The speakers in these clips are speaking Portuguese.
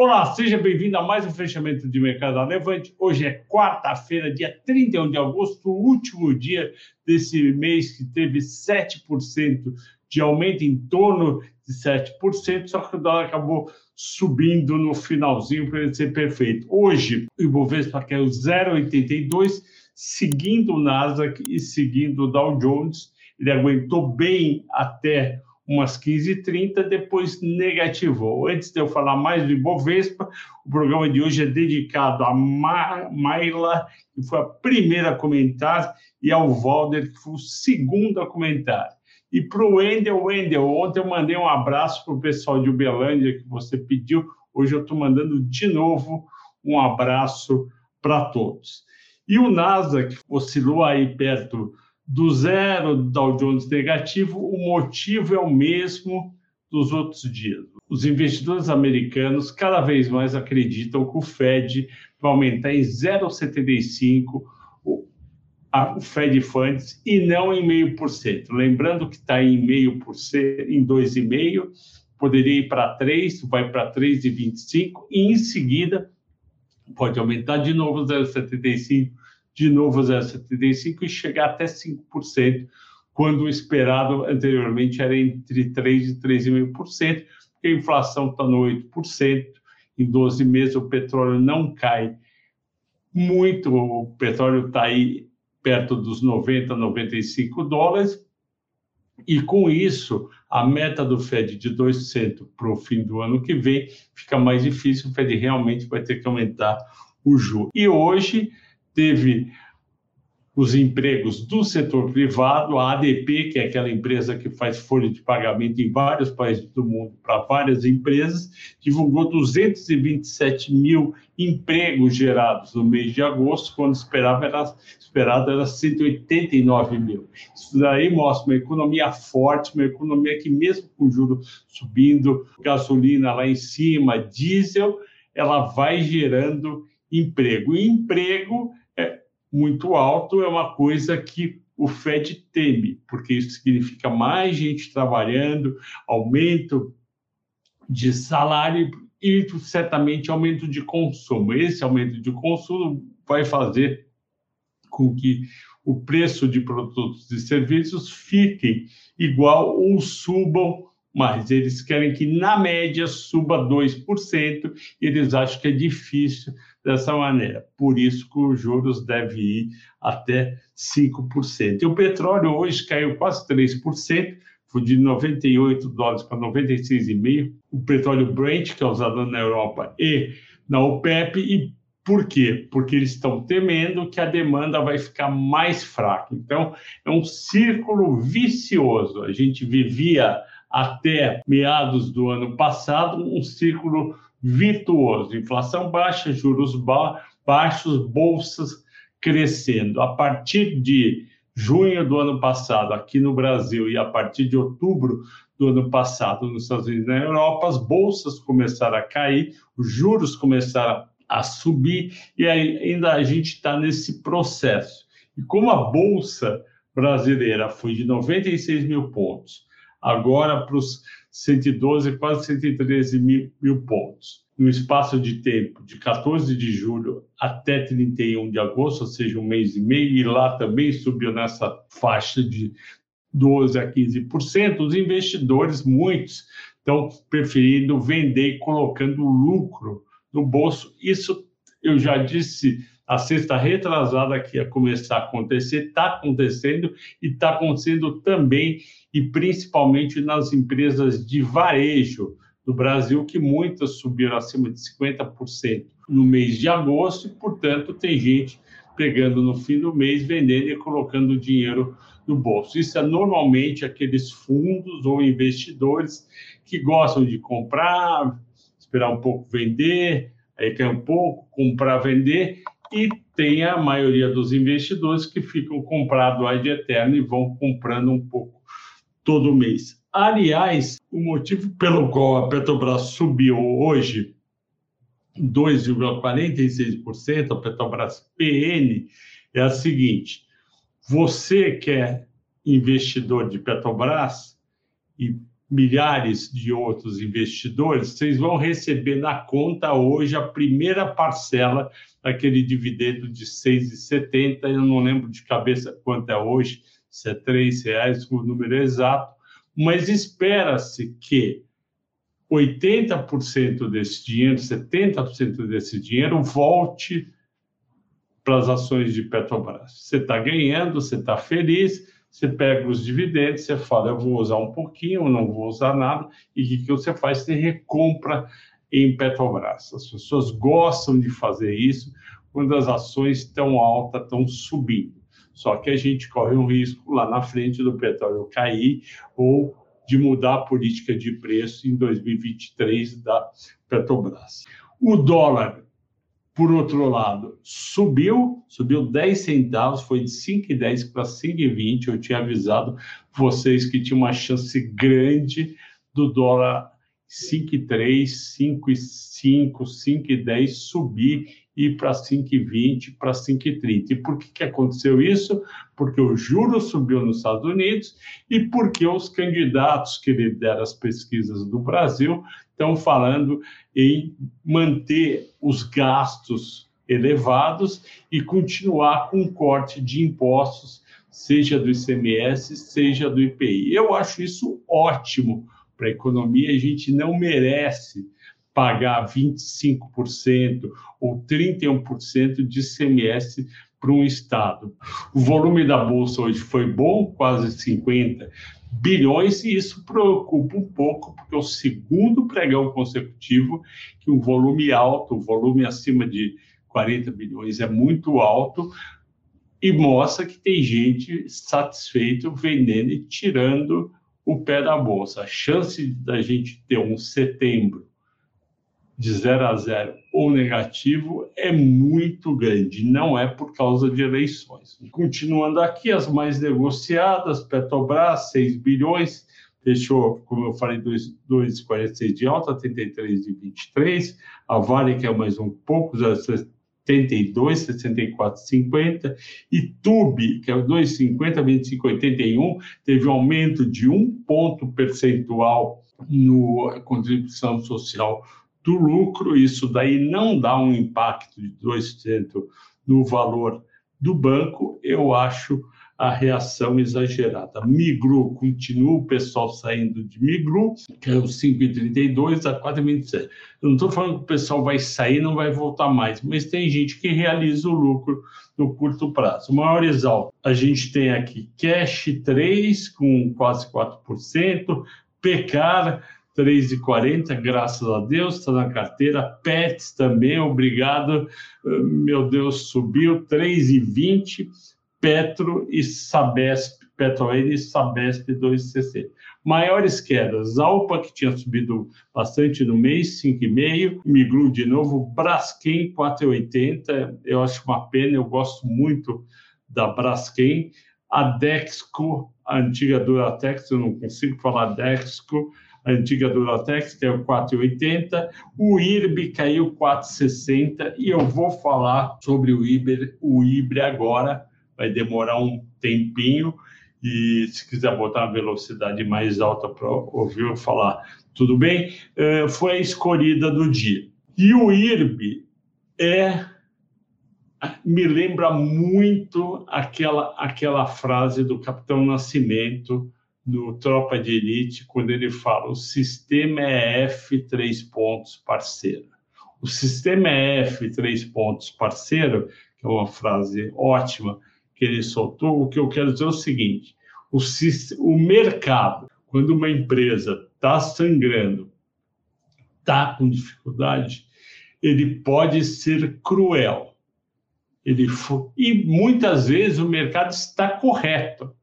Olá, seja bem-vindo a mais um fechamento de mercado da Levante. Hoje é quarta-feira, dia 31 de agosto, o último dia desse mês que teve 7% de aumento, em torno de 7%, só que o dólar acabou subindo no finalzinho para ele ser perfeito. Hoje, o Ibovespa caiu 0,82, seguindo o Nasdaq e seguindo o Dow Jones. Ele aguentou bem até umas 15h30, depois negativou. Antes de eu falar mais do Ibovespa, o programa de hoje é dedicado a Ma Maila, que foi a primeira a comentar, e ao Valder, que foi o segundo a comentar. E para o Wendel, Wendel, ontem eu mandei um abraço para o pessoal de Uberlândia que você pediu, hoje eu estou mandando de novo um abraço para todos. E o Nasdaq oscilou aí perto do zero do Dow Jones negativo, o motivo é o mesmo dos outros dias. Os investidores americanos cada vez mais acreditam que o Fed vai aumentar em 0,75 o, Fed Funds e não em meio por cento. Lembrando que está em meio por cento, em 2,5, poderia ir para 3, vai para 3,25 e em seguida pode aumentar de novo 0,75 de novo 0,75% e chegar até 5%, quando o esperado anteriormente era entre 3% e 3,5%, porque a inflação está no 8%, em 12 meses o petróleo não cai muito, o petróleo está aí perto dos 90, 95 dólares, e com isso, a meta do Fed de 2% para o fim do ano que vem fica mais difícil, o Fed realmente vai ter que aumentar o juro. E hoje teve os empregos do setor privado, a ADP, que é aquela empresa que faz folha de pagamento em vários países do mundo para várias empresas, divulgou 227 mil empregos gerados no mês de agosto, quando esperava era, esperado era 189 mil. Isso daí mostra uma economia forte, uma economia que mesmo com juros subindo, gasolina lá em cima, diesel, ela vai gerando emprego. E emprego muito alto é uma coisa que o Fed teme, porque isso significa mais gente trabalhando, aumento de salário e certamente aumento de consumo. Esse aumento de consumo vai fazer com que o preço de produtos e serviços fiquem igual ou subam mais. Eles querem que, na média, suba 2%, e eles acham que é difícil dessa maneira. Por isso que os juros devem ir até 5%. E o petróleo hoje caiu quase 3%, foi de 98 dólares para 96,5. O petróleo Brent, que é usado na Europa e na OPEP, e por quê? Porque eles estão temendo que a demanda vai ficar mais fraca. Então, é um círculo vicioso. A gente vivia até meados do ano passado um círculo virtuoso: inflação baixa, juros ba baixos, bolsas crescendo. A partir de junho do ano passado, aqui no Brasil, e a partir de outubro do ano passado, nos Estados Unidos e na Europa, as bolsas começaram a cair, os juros começaram a subir, e ainda a gente está nesse processo. E como a bolsa brasileira foi de 96 mil pontos, agora para os 112, quase 113 mil, mil pontos. No espaço de tempo de 14 de julho até 31 de agosto, ou seja, um mês e meio, e lá também subiu nessa faixa de 12 a 15%, os investidores, muitos, estão preferindo vender e colocando lucro no bolso. Isso eu já disse a sexta retrasada que ia começar a acontecer, está acontecendo e está acontecendo também e principalmente nas empresas de varejo do Brasil, que muitas subiram acima de 50% no mês de agosto, e, portanto, tem gente pegando no fim do mês, vendendo e colocando dinheiro no bolso. Isso é normalmente aqueles fundos ou investidores que gostam de comprar, esperar um pouco vender, aí quer um pouco, comprar, vender, e tem a maioria dos investidores que ficam comprado aí de eterno e vão comprando um pouco todo mês. Aliás, o motivo pelo qual a Petrobras subiu hoje 2,46%, a Petrobras PN, é a seguinte: você que é investidor de Petrobras e milhares de outros investidores, vocês vão receber na conta hoje a primeira parcela daquele dividendo de 6,70. Eu não lembro de cabeça quanto é hoje, se é R$ reais o número exato, mas espera-se que 80% desse dinheiro, 70% desse dinheiro volte para as ações de Petrobras. Você está ganhando, você está feliz, você pega os dividendos, você fala, eu vou usar um pouquinho, não vou usar nada, e o que, que você faz? Você recompra em Petrobras. As pessoas gostam de fazer isso quando as ações estão altas, estão subindo. Só que a gente corre um risco lá na frente do petróleo cair ou de mudar a política de preço em 2023 da Petrobras. O dólar, por outro lado, subiu, subiu 10 centavos, foi de 5,10 para 5,20. Eu tinha avisado vocês que tinha uma chance grande do dólar 5,3, 5,5, 5,10 subir ir para 5,20, para 5,30. E por que, que aconteceu isso? Porque o juro subiu nos Estados Unidos e porque os candidatos que lideram as pesquisas do Brasil estão falando em manter os gastos elevados e continuar com o corte de impostos, seja do ICMS, seja do IPI. Eu acho isso ótimo para a economia, a gente não merece pagar 25% ou 31% de ICMS para um Estado. O volume da Bolsa hoje foi bom, quase 50 bilhões, e isso preocupa um pouco, porque é o segundo pregão consecutivo que um volume alto, o volume acima de 40 bilhões é muito alto, e mostra que tem gente satisfeito vendendo e tirando o pé da bolsa. A chance da gente ter um setembro de 0 a 0 ou negativo é muito grande, não é por causa de eleições. Continuando aqui, as mais negociadas, Petrobras, 6 bilhões, fechou, como eu falei, 2,46 de alta, 33 de 23, a Vale, que é mais um pouco, 72, 64, 50, e TUB, que é o 2,50, 25, 81, teve um aumento de um ponto percentual no contribuição social do lucro, isso daí não dá um impacto de 2% no valor do banco, eu acho a reação exagerada. Migru, continua o pessoal saindo de Migru, que é o 5,32 a 4,27. Eu não estou falando que o pessoal vai sair não vai voltar mais, mas tem gente que realiza o lucro no curto prazo. Maior exalto, a gente tem aqui Cash 3 com quase 4%, Pecar 3,40, graças a Deus, está na carteira. Pets também, obrigado. Meu Deus, subiu 3,20. Petro e Sabesp, Petroen e Sabesp 2,60. Maiores quedas, Alpa, que tinha subido bastante no mês, 5,5, migrou de novo, Braskem 4,80, eu acho uma pena, eu gosto muito da Braskem, a Dexco, a antiga Duratex, eu não consigo falar Dexco, a antiga Duratex, que é o 4,80, o IRB caiu 4,60 e eu vou falar sobre o IBRE, o IBRE agora, vai demorar um tempinho e se quiser botar uma velocidade mais alta para ouvir eu falar, tudo bem? Uh, foi a escolhida do dia. E o IRB é me lembra muito aquela aquela frase do Capitão Nascimento no Tropa de Elite, quando ele fala: o sistema é F, três pontos, parceiro. O sistema é F, três pontos, parceiro, que é uma frase ótima que ele soltou. O que eu quero dizer é o seguinte: o, o mercado, quando uma empresa está sangrando, está com dificuldade, ele pode ser cruel. Ele e muitas vezes o mercado está correto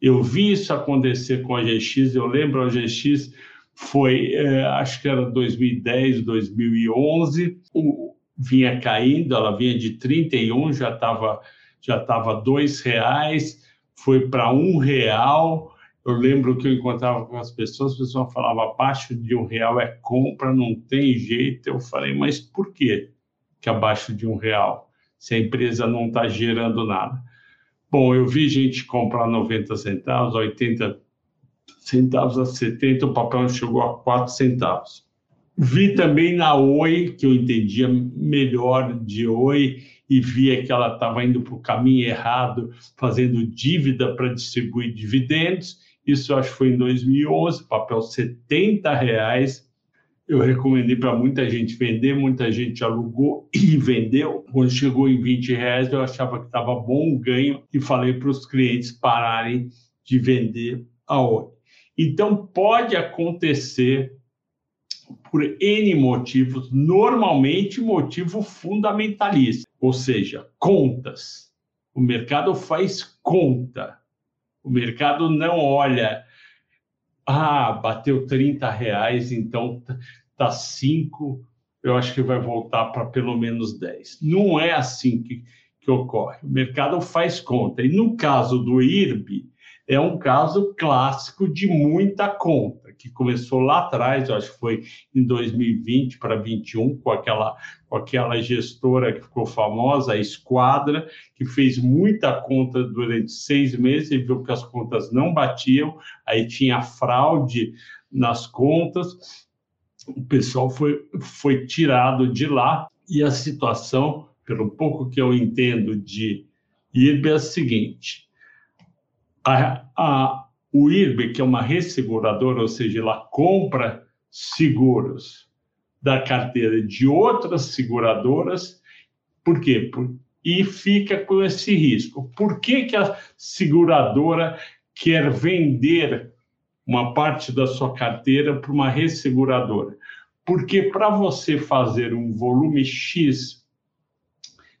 eu vi isso acontecer com a GX, eu lembro a GX foi, é, acho que era 2010, 2011, o, vinha caindo, ela vinha de 31, já estava já tava dois reais, foi para um real. Eu lembro que eu encontrava com as pessoas, as pessoas falavam abaixo de um real é compra, não tem jeito. Eu falei, mas por que que abaixo de um real? Se a empresa não está gerando nada. Bom, eu vi gente comprar 90 centavos, 80 centavos a 70, o papel chegou a 4 centavos. Vi também na Oi, que eu entendia melhor de Oi, e via que ela estava indo para o caminho errado, fazendo dívida para distribuir dividendos. Isso acho que foi em 2011, papel 70 reais. Eu recomendei para muita gente vender, muita gente alugou e vendeu. Quando chegou em 20 reais, eu achava que estava bom o ganho e falei para os clientes pararem de vender a Oi. Então, pode acontecer por N motivos, normalmente motivo fundamentalista, ou seja, contas. O mercado faz conta. O mercado não olha, ah, bateu 30 reais, então tá 5, eu acho que vai voltar para pelo menos 10. Não é assim que, que ocorre. O mercado faz conta. E no caso do IRB, é um caso clássico de muita conta, que começou lá atrás, acho que foi em 2020 para 2021, com aquela, com aquela gestora que ficou famosa, a Esquadra, que fez muita conta durante seis meses e viu que as contas não batiam, aí tinha fraude nas contas, o pessoal foi, foi tirado de lá. E a situação, pelo pouco que eu entendo de IRB, é a seguinte. A, a, o IRB, que é uma resseguradora, ou seja, ela compra seguros da carteira de outras seguradoras, por quê? Por, e fica com esse risco. Por que, que a seguradora quer vender uma parte da sua carteira para uma resseguradora? Porque para você fazer um volume X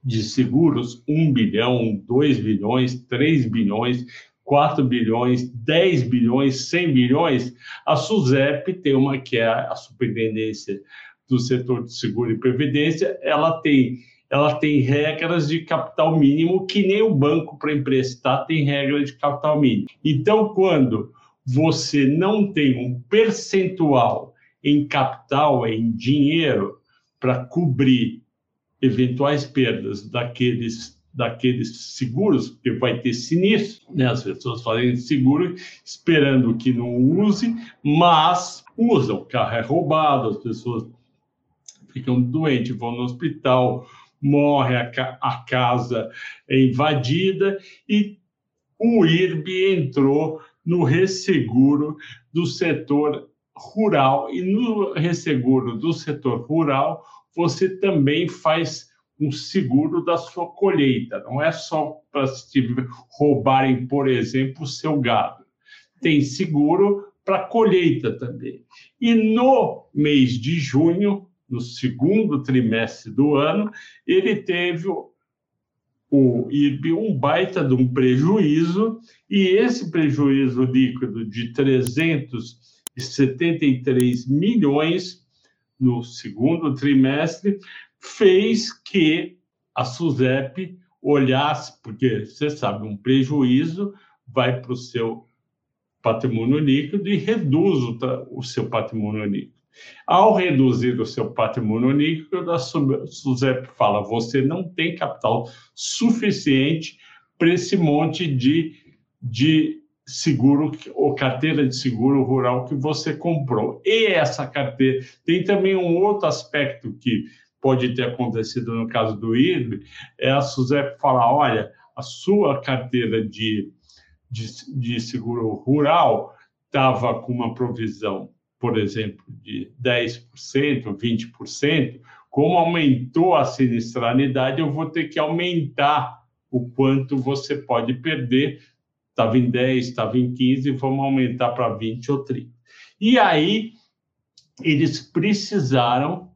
de seguros, 1 bilhão, 2 bilhões, 3 bilhões, 4 bilhões, 10 bilhões, 100 bilhões, a SUSEP tem uma que é a Superintendência do Setor de Seguro e Previdência, ela tem ela tem regras de capital mínimo que nem o banco para emprestar tem regra de capital mínimo. Então, quando você não tem um percentual em capital, em dinheiro, para cobrir eventuais perdas daqueles daqueles seguros, porque vai ter sinistro, né? As pessoas fazem seguro esperando que não use, mas usam. O carro é roubado, as pessoas ficam doentes, vão no hospital, morre, a, ca a casa é invadida e o IRB entrou no resseguro do setor rural. E no resseguro do setor rural, você também faz um seguro da sua colheita. Não é só para se roubarem, por exemplo, o seu gado. Tem seguro para colheita também. E no mês de junho, no segundo trimestre do ano, ele teve o IRB um baita de um prejuízo, e esse prejuízo líquido de 373 milhões no segundo trimestre fez que a SUSEP olhasse, porque você sabe, um prejuízo vai para o seu patrimônio líquido e reduz o, o seu patrimônio líquido. Ao reduzir o seu patrimônio líquido, a SUSEP fala: você não tem capital suficiente para esse monte de, de seguro ou carteira de seguro rural que você comprou. E essa carteira tem também um outro aspecto que pode ter acontecido no caso do IRB, é a SUSEP falar, olha, a sua carteira de, de, de seguro rural estava com uma provisão, por exemplo, de 10%, 20%, como aumentou a sinistralidade, eu vou ter que aumentar o quanto você pode perder. Estava em 10, estava em 15, vamos aumentar para 20 ou 30. E aí, eles precisaram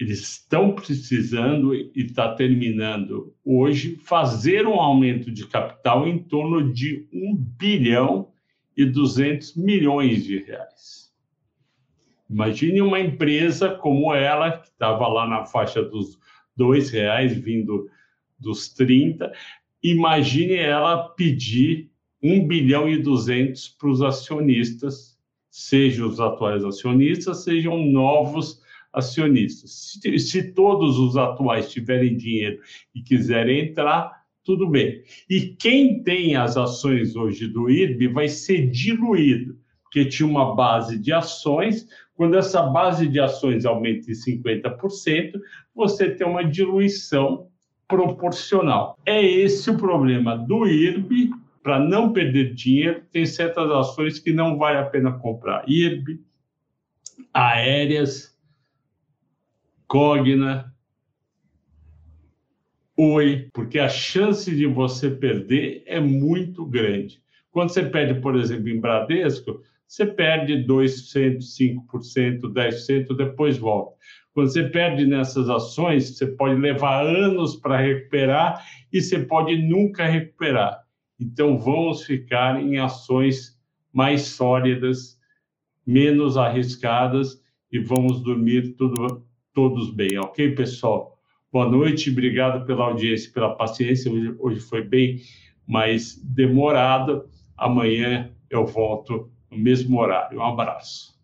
eles estão precisando e está terminando hoje fazer um aumento de capital em torno de 1 bilhão e 200 milhões de reais. Imagine uma empresa como ela, que estava lá na faixa dos dois reais, vindo dos 30, imagine ela pedir 1 bilhão e 200 para os acionistas, sejam os atuais acionistas, sejam novos acionistas. Se, se todos os atuais tiverem dinheiro e quiserem entrar, tudo bem. E quem tem as ações hoje do IRB vai ser diluído, que tinha uma base de ações. Quando essa base de ações aumenta em 50%, você tem uma diluição proporcional. É esse o problema do IRB. Para não perder dinheiro, tem certas ações que não vale a pena comprar. IRB, aéreas, Cogna, Oi, porque a chance de você perder é muito grande. Quando você perde, por exemplo, em Bradesco, você perde 2%, 5%, 10%, depois volta. Quando você perde nessas ações, você pode levar anos para recuperar e você pode nunca recuperar. Então, vamos ficar em ações mais sólidas, menos arriscadas e vamos dormir tudo, todos bem, ok, pessoal? Boa noite, obrigado pela audiência, pela paciência. Hoje, hoje foi bem mais demorado. Amanhã eu volto no mesmo horário. Um abraço.